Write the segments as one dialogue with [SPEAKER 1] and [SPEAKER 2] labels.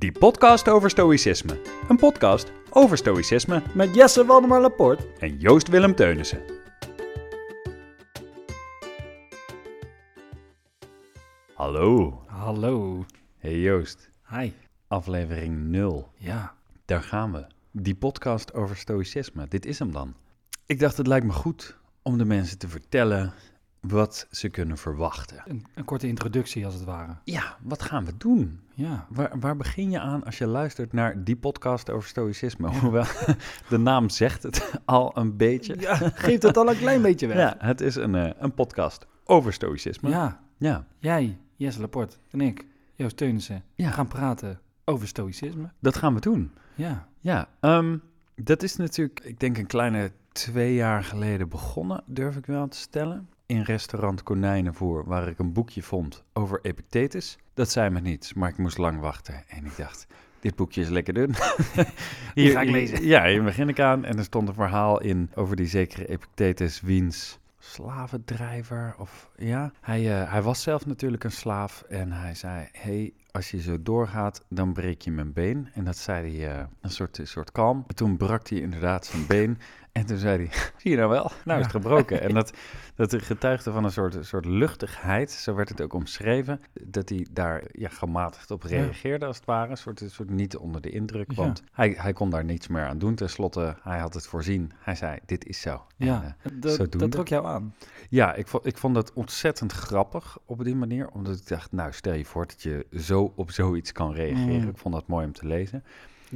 [SPEAKER 1] Die podcast over stoïcisme. Een podcast over stoïcisme
[SPEAKER 2] Met Jesse Waldemar Laporte.
[SPEAKER 1] en Joost Willem Teunissen. Hallo.
[SPEAKER 2] Hallo.
[SPEAKER 1] Hey Joost.
[SPEAKER 2] Hi.
[SPEAKER 1] Aflevering 0.
[SPEAKER 2] Ja.
[SPEAKER 1] Daar gaan we. Die podcast over stoïcisme. Dit is hem dan. Ik dacht het lijkt me goed om de mensen te vertellen wat ze kunnen verwachten.
[SPEAKER 2] Een, een korte introductie als het ware.
[SPEAKER 1] Ja, wat gaan we doen?
[SPEAKER 2] Ja.
[SPEAKER 1] Waar, waar begin je aan als je luistert naar die podcast over stoïcisme? Hoewel, de naam zegt het al een beetje.
[SPEAKER 2] ja. Geeft het al een klein beetje weg.
[SPEAKER 1] Ja, het is een, eh, een podcast over stoïcisme.
[SPEAKER 2] Ja.
[SPEAKER 1] ja.
[SPEAKER 2] Jij, Jesse Laporte en ik, Joost Teunissen,
[SPEAKER 1] Ja.
[SPEAKER 2] gaan praten over stoïcisme.
[SPEAKER 1] dat gaan we doen.
[SPEAKER 2] Ja.
[SPEAKER 1] Ja, ehm, dat is natuurlijk, ik denk een kleine twee jaar geleden begonnen, durf ik wel te stellen. In restaurant Konijnenvoer, waar ik een boekje vond over Epictetus. Dat zei me niets, maar ik moest lang wachten. En ik dacht, dit boekje is lekker dun.
[SPEAKER 2] Hier ga ik lezen.
[SPEAKER 1] Ja, hier begin ik aan. En er stond een verhaal in over die zekere Epictetus, wiens slavendrijver. Of ja, hij, eh, hij was zelf natuurlijk een slaaf. En hij zei: hey, als je zo doorgaat, dan breek je mijn been. En dat zei hij eh, een soort, een soort kalm. En toen brak hij inderdaad zijn been. En toen zei hij: Zie je nou wel? Nou is het gebroken. En dat, dat getuigde van een soort, soort luchtigheid. Zo werd het ook omschreven. Dat hij daar ja, gematigd op reageerde, als het ware. Een soort, een soort niet onder de indruk.
[SPEAKER 2] Ja.
[SPEAKER 1] Want hij, hij kon daar niets meer aan doen. Ten slotte, hij had het voorzien. Hij zei: Dit is zo. En,
[SPEAKER 2] Ja.
[SPEAKER 1] eh,
[SPEAKER 2] Dat, dat trok jou aan.
[SPEAKER 1] ja, ik vond, ik vond dat ontzettend grappig op die manier. Omdat ik dacht, nou stel je voor dat je zo op zoiets kan reageren.
[SPEAKER 2] Mm.
[SPEAKER 1] Ik vond dat mooi om te lezen.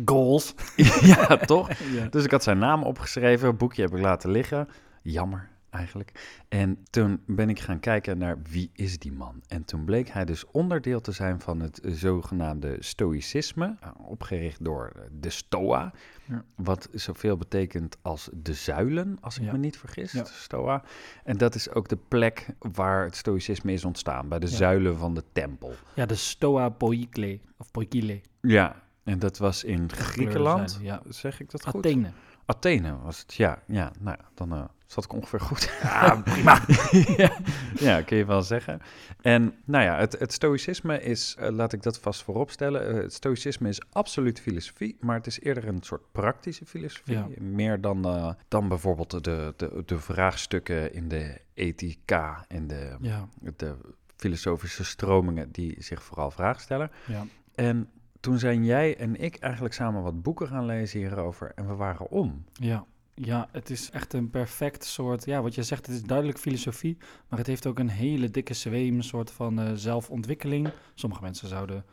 [SPEAKER 2] Goals.
[SPEAKER 1] ja, toch?
[SPEAKER 2] ja.
[SPEAKER 1] Dus ik had zijn naam opgeschreven, een boekje heb ik laten liggen. Jammer eigenlijk. En toen ben ik gaan kijken naar wie is die man. En toen bleek hij dus onderdeel te zijn van het zogenaamde stoïcisme. eh, Opgericht door de Stoa.
[SPEAKER 2] Ja.
[SPEAKER 1] Wat zoveel betekent als de zuilen, als ik
[SPEAKER 2] Ja.
[SPEAKER 1] me niet vergis.
[SPEAKER 2] Ja.
[SPEAKER 1] Stoa. En dat is ook de plek waar het stoïcisme is ontstaan. Bij de zuilen van de tempel.
[SPEAKER 2] ja, de Stoa Poikile. Of Poikile.
[SPEAKER 1] Ja. En dat was in Griekenland.
[SPEAKER 2] Ja.
[SPEAKER 1] Zeg ik dat goed?
[SPEAKER 2] Athene.
[SPEAKER 1] Athene was het, ja. Ja, nou ja, dan eh, zat ik ongeveer goed.
[SPEAKER 2] Ja, prima.
[SPEAKER 1] ja, ja, kun je wel zeggen. En nou ja, het, het stoïcisme is, eh, laat ik dat vast vooropstellen, eh, het stoïcisme is absoluut filosofie, maar het is eerder een soort praktische filosofie.
[SPEAKER 2] Ja.
[SPEAKER 1] Meer dan, dan bijvoorbeeld de, de, de vraagstukken in de ethica en de,
[SPEAKER 2] Ja.
[SPEAKER 1] de filosofische stromingen die zich vooral vragen stellen.
[SPEAKER 2] Ja.
[SPEAKER 1] En toen zijn jij en ik eigenlijk samen wat boeken gaan lezen hierover en we waren om.
[SPEAKER 2] Ja, ja, het is echt een perfect soort. Ja, wat je zegt, het is duidelijk filosofie, maar het heeft ook een hele dikke zweem, een soort van eh, zelfontwikkeling. Sommige mensen zouden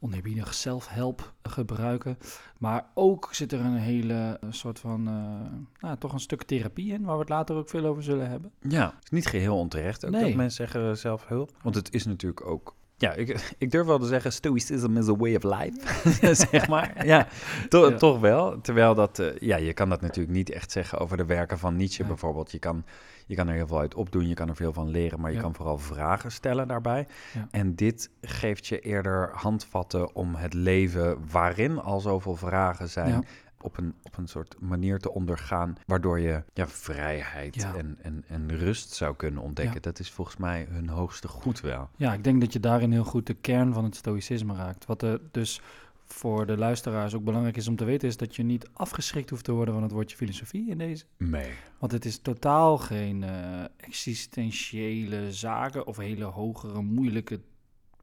[SPEAKER 2] oneerbiedig zelfhelp gebruiken, maar ook zit er een hele eh, soort van, eh, nou, toch een stuk therapie in, waar we het later ook veel over zullen hebben.
[SPEAKER 1] Ja, het is niet geheel onterecht ook
[SPEAKER 2] Nee.
[SPEAKER 1] dat mensen zeggen zelfhulp. Want het is natuurlijk ook... Ja, ik, ik durf wel te zeggen, stoicism is a way of life, zeg maar. Ja, to-
[SPEAKER 2] Ja.
[SPEAKER 1] toch wel. Terwijl dat, eh, ja, je kan dat natuurlijk niet echt zeggen over de werken van Nietzsche bijvoorbeeld. Je kan, je kan er heel veel uit opdoen, je kan er veel van leren, maar je
[SPEAKER 2] Ja.
[SPEAKER 1] kan vooral vragen stellen daarbij. En dit geeft je eerder handvatten om het leven waarin al zoveel vragen zijn... Op een, op een soort manier te ondergaan, waardoor je ja, vrijheid
[SPEAKER 2] Ja.
[SPEAKER 1] en, en, en rust zou kunnen ontdekken.
[SPEAKER 2] Ja.
[SPEAKER 1] Dat is volgens mij hun hoogste goed wel.
[SPEAKER 2] Ja, ik denk dat je daarin heel goed de kern van het stoïcisme raakt. Wat er dus voor de luisteraars ook belangrijk is om te weten, is dat je niet afgeschrikt hoeft te worden van het woordje filosofie in deze.
[SPEAKER 1] Nee.
[SPEAKER 2] Want het is totaal geen eh, existentiële zaken of hele hogere, moeilijke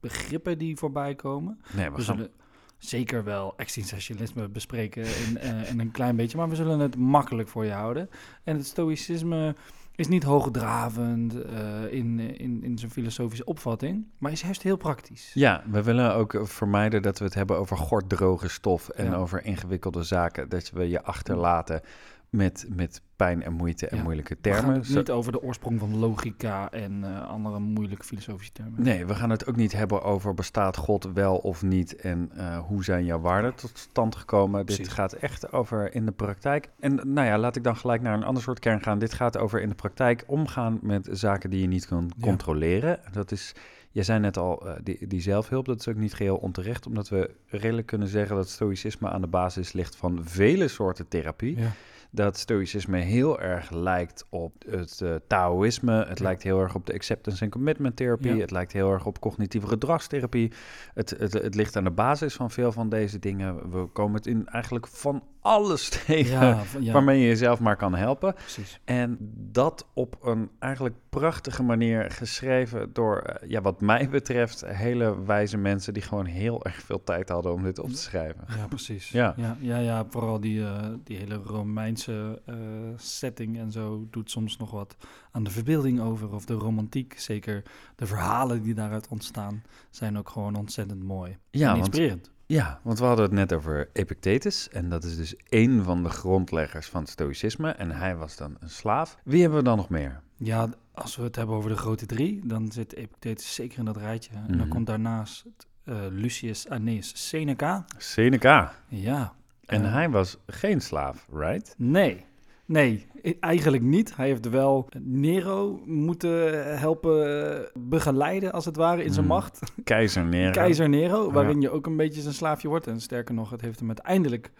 [SPEAKER 2] begrippen die voorbij komen.
[SPEAKER 1] Nee, we
[SPEAKER 2] We
[SPEAKER 1] gaan...
[SPEAKER 2] zullen zeker wel existentialisme bespreken in, eh, in een klein beetje, maar we zullen het makkelijk voor je houden. En het stoïcisme is niet hoogdravend eh, in, in, in zijn filosofische opvatting, maar is juist heel praktisch.
[SPEAKER 1] Ja, we willen ook vermijden dat we het hebben over gorddroge stof en
[SPEAKER 2] Ja.
[SPEAKER 1] over ingewikkelde zaken. Dat we je achterlaten met, met pijn en moeite en
[SPEAKER 2] Ja.
[SPEAKER 1] moeilijke
[SPEAKER 2] We gaan
[SPEAKER 1] termen.
[SPEAKER 2] het niet over de oorsprong van logica en eh, andere moeilijke filosofische termen.
[SPEAKER 1] Nee, we gaan het ook niet hebben over bestaat God wel of niet en eh, hoe zijn jouw waarden tot stand gekomen. Dit gaat echt over in de praktijk. En nou ja, laat ik dan gelijk naar een ander soort kern gaan. Dit gaat over in de praktijk omgaan met zaken die je niet kan
[SPEAKER 2] Ja.
[SPEAKER 1] controleren. Dat is, je zei net al, eh, die, die zelfhulp, dat is ook niet geheel onterecht, omdat we redelijk kunnen zeggen dat stoïcisme aan de basis ligt van vele soorten therapie.
[SPEAKER 2] Ja.
[SPEAKER 1] Dat stoïcisme heel erg lijkt op het uh, Taoïsme. Het
[SPEAKER 2] Ja.
[SPEAKER 1] lijkt heel erg op de acceptance and commitment therapie.
[SPEAKER 2] Ja.
[SPEAKER 1] Het lijkt heel erg op cognitieve gedragstherapie. Het, het, het ligt aan de basis van veel van deze dingen. We komen het in eigenlijk van alles tegen
[SPEAKER 2] Ja, van- ja,
[SPEAKER 1] waarmee je jezelf maar kan helpen.
[SPEAKER 2] precies.
[SPEAKER 1] En dat op een eigenlijk prachtige manier geschreven door, eh, ja, wat mij betreft, hele wijze mensen die gewoon heel erg veel tijd hadden om dit op te schrijven.
[SPEAKER 2] Ja, precies.
[SPEAKER 1] Ja.
[SPEAKER 2] Ja, ja, ja, vooral die, eh, die hele Romeinse eh, setting en zo doet soms nog wat aan de verbeelding over. Of de romantiek. Zeker de verhalen die daaruit ontstaan zijn ook gewoon ontzettend mooi.
[SPEAKER 1] Ja,
[SPEAKER 2] en
[SPEAKER 1] want,
[SPEAKER 2] inspirerend.
[SPEAKER 1] Ja, want we hadden het net over Epictetus. En dat is dus één van de grondleggers van het stoïcisme. En hij was dan een slaaf. Wie hebben we dan nog meer?
[SPEAKER 2] Ja, als we het hebben over de grote drie, dan zit Epictetus zeker in dat rijtje. En
[SPEAKER 1] Mhm.
[SPEAKER 2] dan komt daarnaast eh, Lucius Annaeus Seneca.
[SPEAKER 1] Seneca.
[SPEAKER 2] Ja.
[SPEAKER 1] En
[SPEAKER 2] eh,
[SPEAKER 1] hij was geen slaaf, right?
[SPEAKER 2] Nee. Nee, eigenlijk niet. Hij heeft wel Nero moeten helpen begeleiden, als het ware, in zijn
[SPEAKER 1] Hmm.
[SPEAKER 2] macht.
[SPEAKER 1] Keizer Nero.
[SPEAKER 2] Keizer Nero,
[SPEAKER 1] Ja.
[SPEAKER 2] waarin je ook een beetje zijn slaafje wordt. En sterker nog, het heeft hem uiteindelijk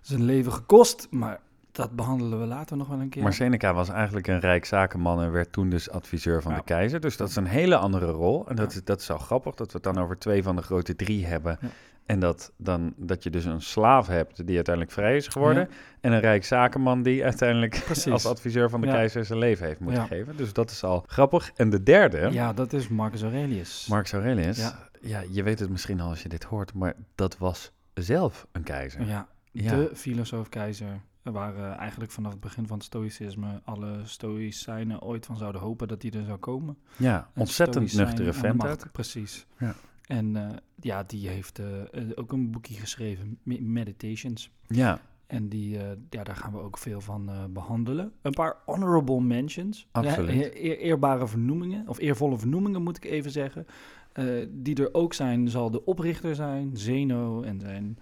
[SPEAKER 2] zijn leven gekost. Maar dat behandelen we later nog wel een keer.
[SPEAKER 1] Maar Seneca was eigenlijk een rijk zakenman en werd toen dus adviseur van
[SPEAKER 2] Ja.
[SPEAKER 1] de keizer. Dus dat is een hele andere rol. En dat, is, dat is al grappig dat we het dan over twee van de grote drie hebben.
[SPEAKER 2] Ja.
[SPEAKER 1] En dat, dan, dat je dus een slaaf hebt die uiteindelijk vrij is geworden. En een rijk zakenman die uiteindelijk
[SPEAKER 2] Precies.
[SPEAKER 1] als adviseur van de
[SPEAKER 2] Ja.
[SPEAKER 1] keizer zijn leven heeft moeten
[SPEAKER 2] Ja.
[SPEAKER 1] geven. Dus dat is al grappig. En de derde,
[SPEAKER 2] Ja, dat is Marcus Aurelius.
[SPEAKER 1] Marcus Aurelius.
[SPEAKER 2] Ja.
[SPEAKER 1] Je weet het misschien al als je dit hoort, maar dat was zelf een keizer.
[SPEAKER 2] Ja, de filosoof-keizer. Waar eigenlijk vanaf het begin van het stoïcisme alle stoïcijnen ooit van zouden hopen dat die er zou komen.
[SPEAKER 1] Ja, ontzettend nuchtere vent.
[SPEAKER 2] Precies.
[SPEAKER 1] Ja.
[SPEAKER 2] En eh, ja, die heeft eh, eh, ook een boekje geschreven, Me- Meditations.
[SPEAKER 1] Ja,
[SPEAKER 2] En die, ja, daar gaan we ook veel van eh, behandelen. Een paar honorable mentions.
[SPEAKER 1] Absoluut.
[SPEAKER 2] Ja, eer- eer- eerbare vernoemingen, of eervolle vernoemingen moet ik even zeggen. Die er ook zijn, zal de oprichter zijn, Zeno en zijn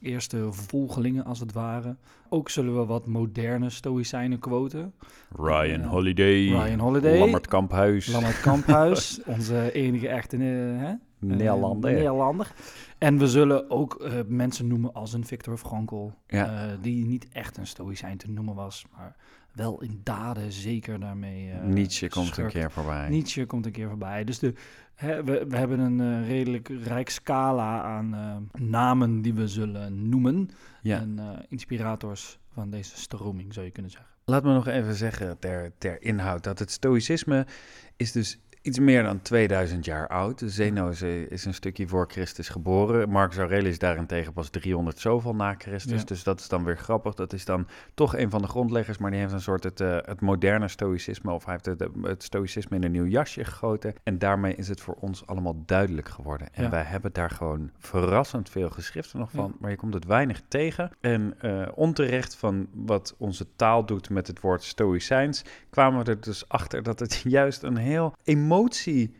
[SPEAKER 2] eerste volgelingen als het ware. Ook zullen we wat moderne stoïcijnen quoten.
[SPEAKER 1] Ryan. Holiday,
[SPEAKER 2] Ryan Holiday,
[SPEAKER 1] Lammert Kamphuis,
[SPEAKER 2] Lammert Kamphuis, onze enige echte hè? Eh,
[SPEAKER 1] Nederlander.
[SPEAKER 2] Nederlander. En we zullen ook eh, mensen noemen als een Viktor Frankl,
[SPEAKER 1] Ja.
[SPEAKER 2] eh, die niet echt een stoïcijn te noemen was, maar wel in daden zeker daarmee. eh,
[SPEAKER 1] Nietzsche komt een keer voorbij.
[SPEAKER 2] Nietzsche komt een keer voorbij. Dus de, hè, we, we hebben een redelijk rijk scala aan namen die we zullen noemen.
[SPEAKER 1] Ja.
[SPEAKER 2] En inspirators van deze stroming, zou je kunnen zeggen.
[SPEAKER 1] Laat me nog even zeggen ter, ter inhoud dat het stoïcisme is dus iets meer dan 2000 jaar oud. Zeno is, eh, is een stukje voor Christus geboren. Marcus Aurelius daarentegen pas 300 zoveel na Christus.
[SPEAKER 2] Ja.
[SPEAKER 1] Dus dat is dan weer grappig. Dat is dan toch een van de grondleggers, maar die heeft een soort het, eh, het moderne stoïcisme of hij heeft het, het stoïcisme in een nieuw jasje gegoten. En daarmee is het voor ons allemaal duidelijk geworden. En
[SPEAKER 2] Ja.
[SPEAKER 1] wij hebben daar gewoon verrassend veel geschriften nog van,
[SPEAKER 2] Ja.
[SPEAKER 1] maar je komt het weinig tegen. En eh, onterecht van wat onze taal doet met het woord stoïcijns, kwamen we er dus achter dat het juist een heel emotie eh,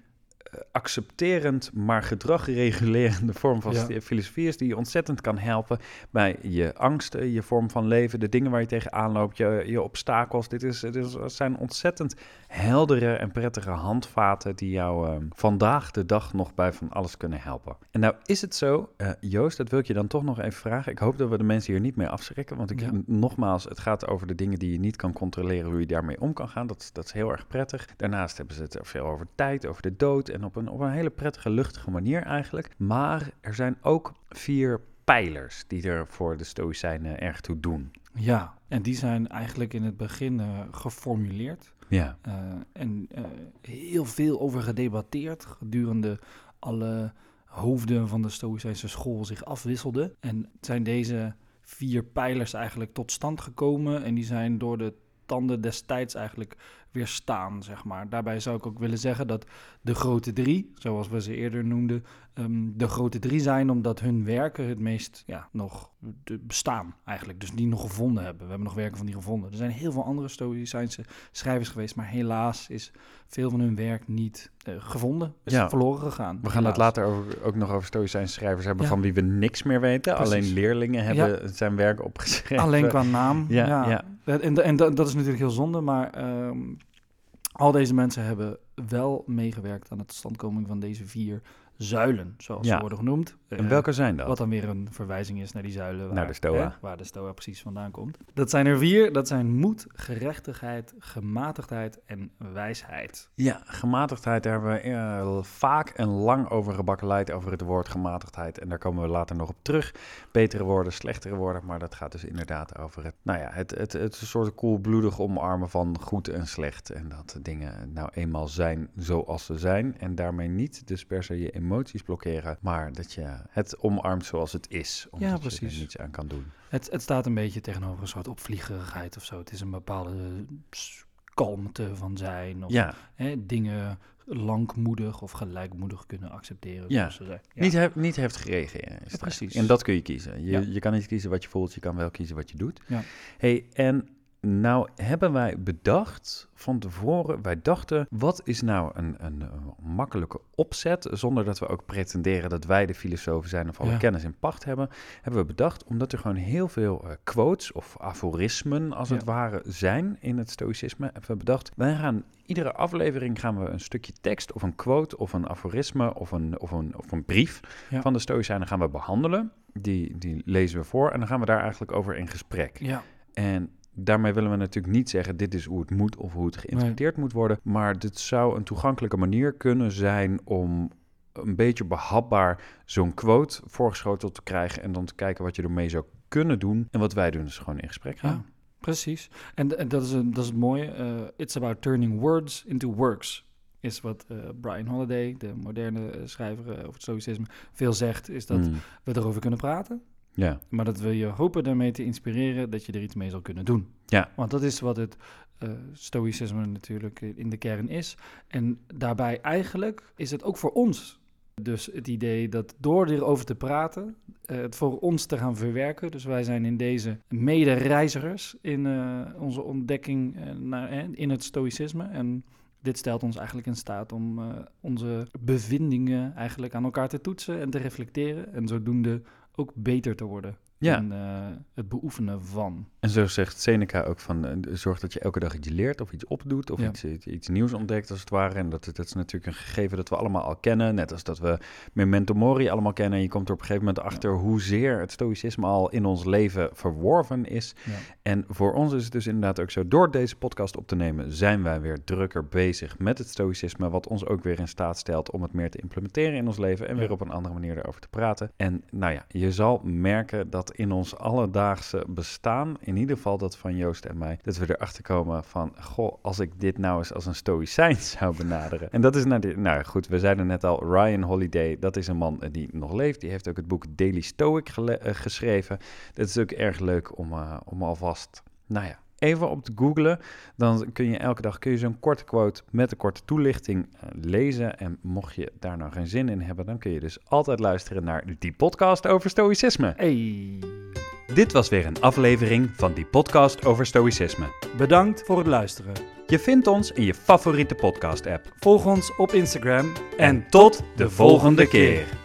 [SPEAKER 1] accepterend, maar gedragregulerende vorm van
[SPEAKER 2] Ja.
[SPEAKER 1] filosofie is die je ontzettend kan helpen bij je angsten, je vorm van leven, de dingen waar je tegenaan loopt, je, je obstakels. Dit, is, dit zijn ontzettend heldere en prettige handvaten die jou eh, vandaag de dag nog bij van alles kunnen helpen. En nou is het zo, eh, Joost, dat wil ik je dan toch nog even vragen. Ik hoop dat we de mensen hier niet mee afschrikken, want ik,
[SPEAKER 2] Ja.
[SPEAKER 1] nogmaals, het gaat over de dingen die je niet kan controleren, hoe je daarmee om kan gaan. Dat, is- dat is heel erg prettig. Daarnaast hebben ze het er veel over tijd, over de dood en op een, op een hele prettige, luchtige manier eigenlijk. Maar er zijn ook vier pijlers die er voor de Stoïcijnen erg toe doen.
[SPEAKER 2] Ja, en die zijn eigenlijk in het begin eh, geformuleerd.
[SPEAKER 1] Ja.
[SPEAKER 2] eh, en eh, heel veel over gedebatteerd gedurende alle hoofden van de Stoïcijnse school zich afwisselden. En zijn deze vier pijlers eigenlijk tot stand gekomen en die zijn door de tanden destijds eigenlijk weerstaan, zeg maar. Daarbij zou ik ook willen zeggen dat de grote drie, zoals we ze eerder noemden, ehm, de grote drie zijn omdat hun werken het meest ja, nog bestaan eigenlijk. Dus die nog gevonden hebben. We hebben nog werken van die gevonden. Er zijn heel veel andere Stoïcijnse schrijvers geweest, maar helaas is veel van hun werk niet eh, gevonden. Is
[SPEAKER 1] Ja.
[SPEAKER 2] verloren gegaan.
[SPEAKER 1] We gaan het later over, ook nog over Stoïcijnse schrijvers hebben
[SPEAKER 2] Ja.
[SPEAKER 1] van wie we niks meer weten.
[SPEAKER 2] Precies.
[SPEAKER 1] Alleen leerlingen hebben zijn werk opgeschreven.
[SPEAKER 2] Alleen qua naam.
[SPEAKER 1] Ja.
[SPEAKER 2] En, en dat dat is natuurlijk heel zonde, maar ehm, al deze mensen hebben wel meegewerkt aan de totstandkoming van deze vier zuilen, zoals
[SPEAKER 1] Ja.
[SPEAKER 2] ze worden genoemd.
[SPEAKER 1] En
[SPEAKER 2] Eh,
[SPEAKER 1] welke zijn dat?
[SPEAKER 2] Wat dan weer een verwijzing is naar die zuilen. Waar,
[SPEAKER 1] Naar de Stoa.
[SPEAKER 2] hè, waar de Stoa precies vandaan komt. Dat zijn er vier. Dat zijn moed, gerechtigheid, gematigdheid en wijsheid.
[SPEAKER 1] Ja, gematigdheid, daar hebben we eh, vaak en lang over gebakkeleid, over het woord gematigdheid. En daar komen we later nog op terug. Betere woorden, slechtere woorden, maar dat gaat dus inderdaad over het, nou ja, het, het, het een soort koelbloedig omarmen van goed en slecht. En dat dingen nou eenmaal zijn zoals ze zijn. En daarmee niet dus per se je emoties blokkeren, maar dat je het omarmt zoals het is. Omdat je
[SPEAKER 2] precies.
[SPEAKER 1] er niets aan kan doen.
[SPEAKER 2] Het, het staat een beetje tegenover een soort opvliegerigheid of zo. Het is een bepaalde kalmte van zijn. Of
[SPEAKER 1] Ja,
[SPEAKER 2] hè, dingen langmoedig of gelijkmoedig kunnen accepteren.
[SPEAKER 1] Ja.
[SPEAKER 2] zoals ze zeggen. Ja.
[SPEAKER 1] Niet, hef, niet is het
[SPEAKER 2] precies.
[SPEAKER 1] En dat kun je kiezen. Je,
[SPEAKER 2] Ja.
[SPEAKER 1] je kan niet kiezen wat je voelt, je kan wel kiezen wat je doet.
[SPEAKER 2] Ja.
[SPEAKER 1] Hey, en nou hebben wij bedacht van tevoren, wij dachten, wat is nou een, een, makkelijke opzet, zonder dat we ook pretenderen dat wij de filosofen zijn of alle
[SPEAKER 2] Ja.
[SPEAKER 1] kennis in pacht hebben, hebben we bedacht, omdat er gewoon heel veel eh, quotes of aforismen als het ware zijn in het stoïcisme, hebben we bedacht, wij gaan iedere aflevering gaan we een stukje tekst of een quote of een aforisme of een, of een, of een brief
[SPEAKER 2] Ja.
[SPEAKER 1] van de stoïcijnen gaan we behandelen. Die, die lezen we voor en dan gaan we daar eigenlijk over in gesprek.
[SPEAKER 2] Ja,
[SPEAKER 1] En daarmee willen we natuurlijk niet zeggen dit is hoe het moet of hoe het geïnterpreteerd moet worden. Maar dit zou een toegankelijke manier kunnen zijn om een beetje behapbaar zo'n quote voorgeschoteld te krijgen. En dan te kijken wat je ermee zou kunnen doen. En wat wij doen is gewoon in gesprek gaan.
[SPEAKER 2] ja precies. En, en dat, is een, dat is het mooie. eh, it's about turning words into works. Is wat eh, Brian Holiday, de moderne eh, schrijver eh, over het stoïcisme, veel zegt. Is dat
[SPEAKER 1] Mm,
[SPEAKER 2] we erover kunnen praten.
[SPEAKER 1] Ja,
[SPEAKER 2] Maar dat we je hopen daarmee te inspireren dat je er iets mee zal kunnen doen.
[SPEAKER 1] Ja.
[SPEAKER 2] Want dat is wat het eh, stoïcisme natuurlijk in de kern is. En daarbij eigenlijk is het ook voor ons. Dus het idee dat door erover te praten, eh, het voor ons te gaan verwerken. Dus wij zijn in deze mede-reizigers in eh, onze ontdekking naar, in het stoïcisme. En dit stelt ons eigenlijk in staat om onze bevindingen eigenlijk aan elkaar te toetsen en te reflecteren. En zodoende ook beter te worden
[SPEAKER 1] Ja.
[SPEAKER 2] in eh, het beoefenen van.
[SPEAKER 1] En zo zegt Seneca ook van, eh, zorg dat je elke dag iets leert of iets opdoet of
[SPEAKER 2] Ja.
[SPEAKER 1] iets, iets, nieuws ontdekt als het ware. En dat, dat is natuurlijk een gegeven dat we allemaal al kennen, net als dat we memento mori allemaal kennen. En je komt er op een gegeven moment achter hoezeer het stoïcisme al in ons leven verworven is.
[SPEAKER 2] Ja.
[SPEAKER 1] En voor ons is het dus inderdaad ook zo, door deze podcast op te nemen, zijn wij weer drukker bezig met het stoïcisme, wat ons ook weer in staat stelt om het meer te implementeren in ons leven en
[SPEAKER 2] Ja.
[SPEAKER 1] weer op een andere manier erover te praten. En nou ja, je zal merken dat in ons alledaagse bestaan, in ieder geval dat van Joost en mij, dat we erachter komen van, goh, als ik dit nou eens als een stoïcijn zou benaderen. En dat is nou, nou goed, we zeiden net al, Ryan Holiday, dat is een man eh, die nog leeft. Die heeft ook het boek Daily Stoic eh, geschreven. Dat is ook erg leuk om, eh, om alvast, nou ja, even op te googlen. Dan kun je elke dag kun je zo'n korte quote met een korte toelichting lezen. En mocht je daar nou geen zin in hebben, dan kun je dus altijd luisteren naar die podcast over stoïcisme.
[SPEAKER 2] Hey,
[SPEAKER 1] Dit was weer een aflevering van die podcast over stoïcisme.
[SPEAKER 2] bedankt voor het luisteren.
[SPEAKER 1] Je vindt ons in je favoriete podcast app.
[SPEAKER 2] Volg ons op Instagram
[SPEAKER 1] En tot de volgende keer.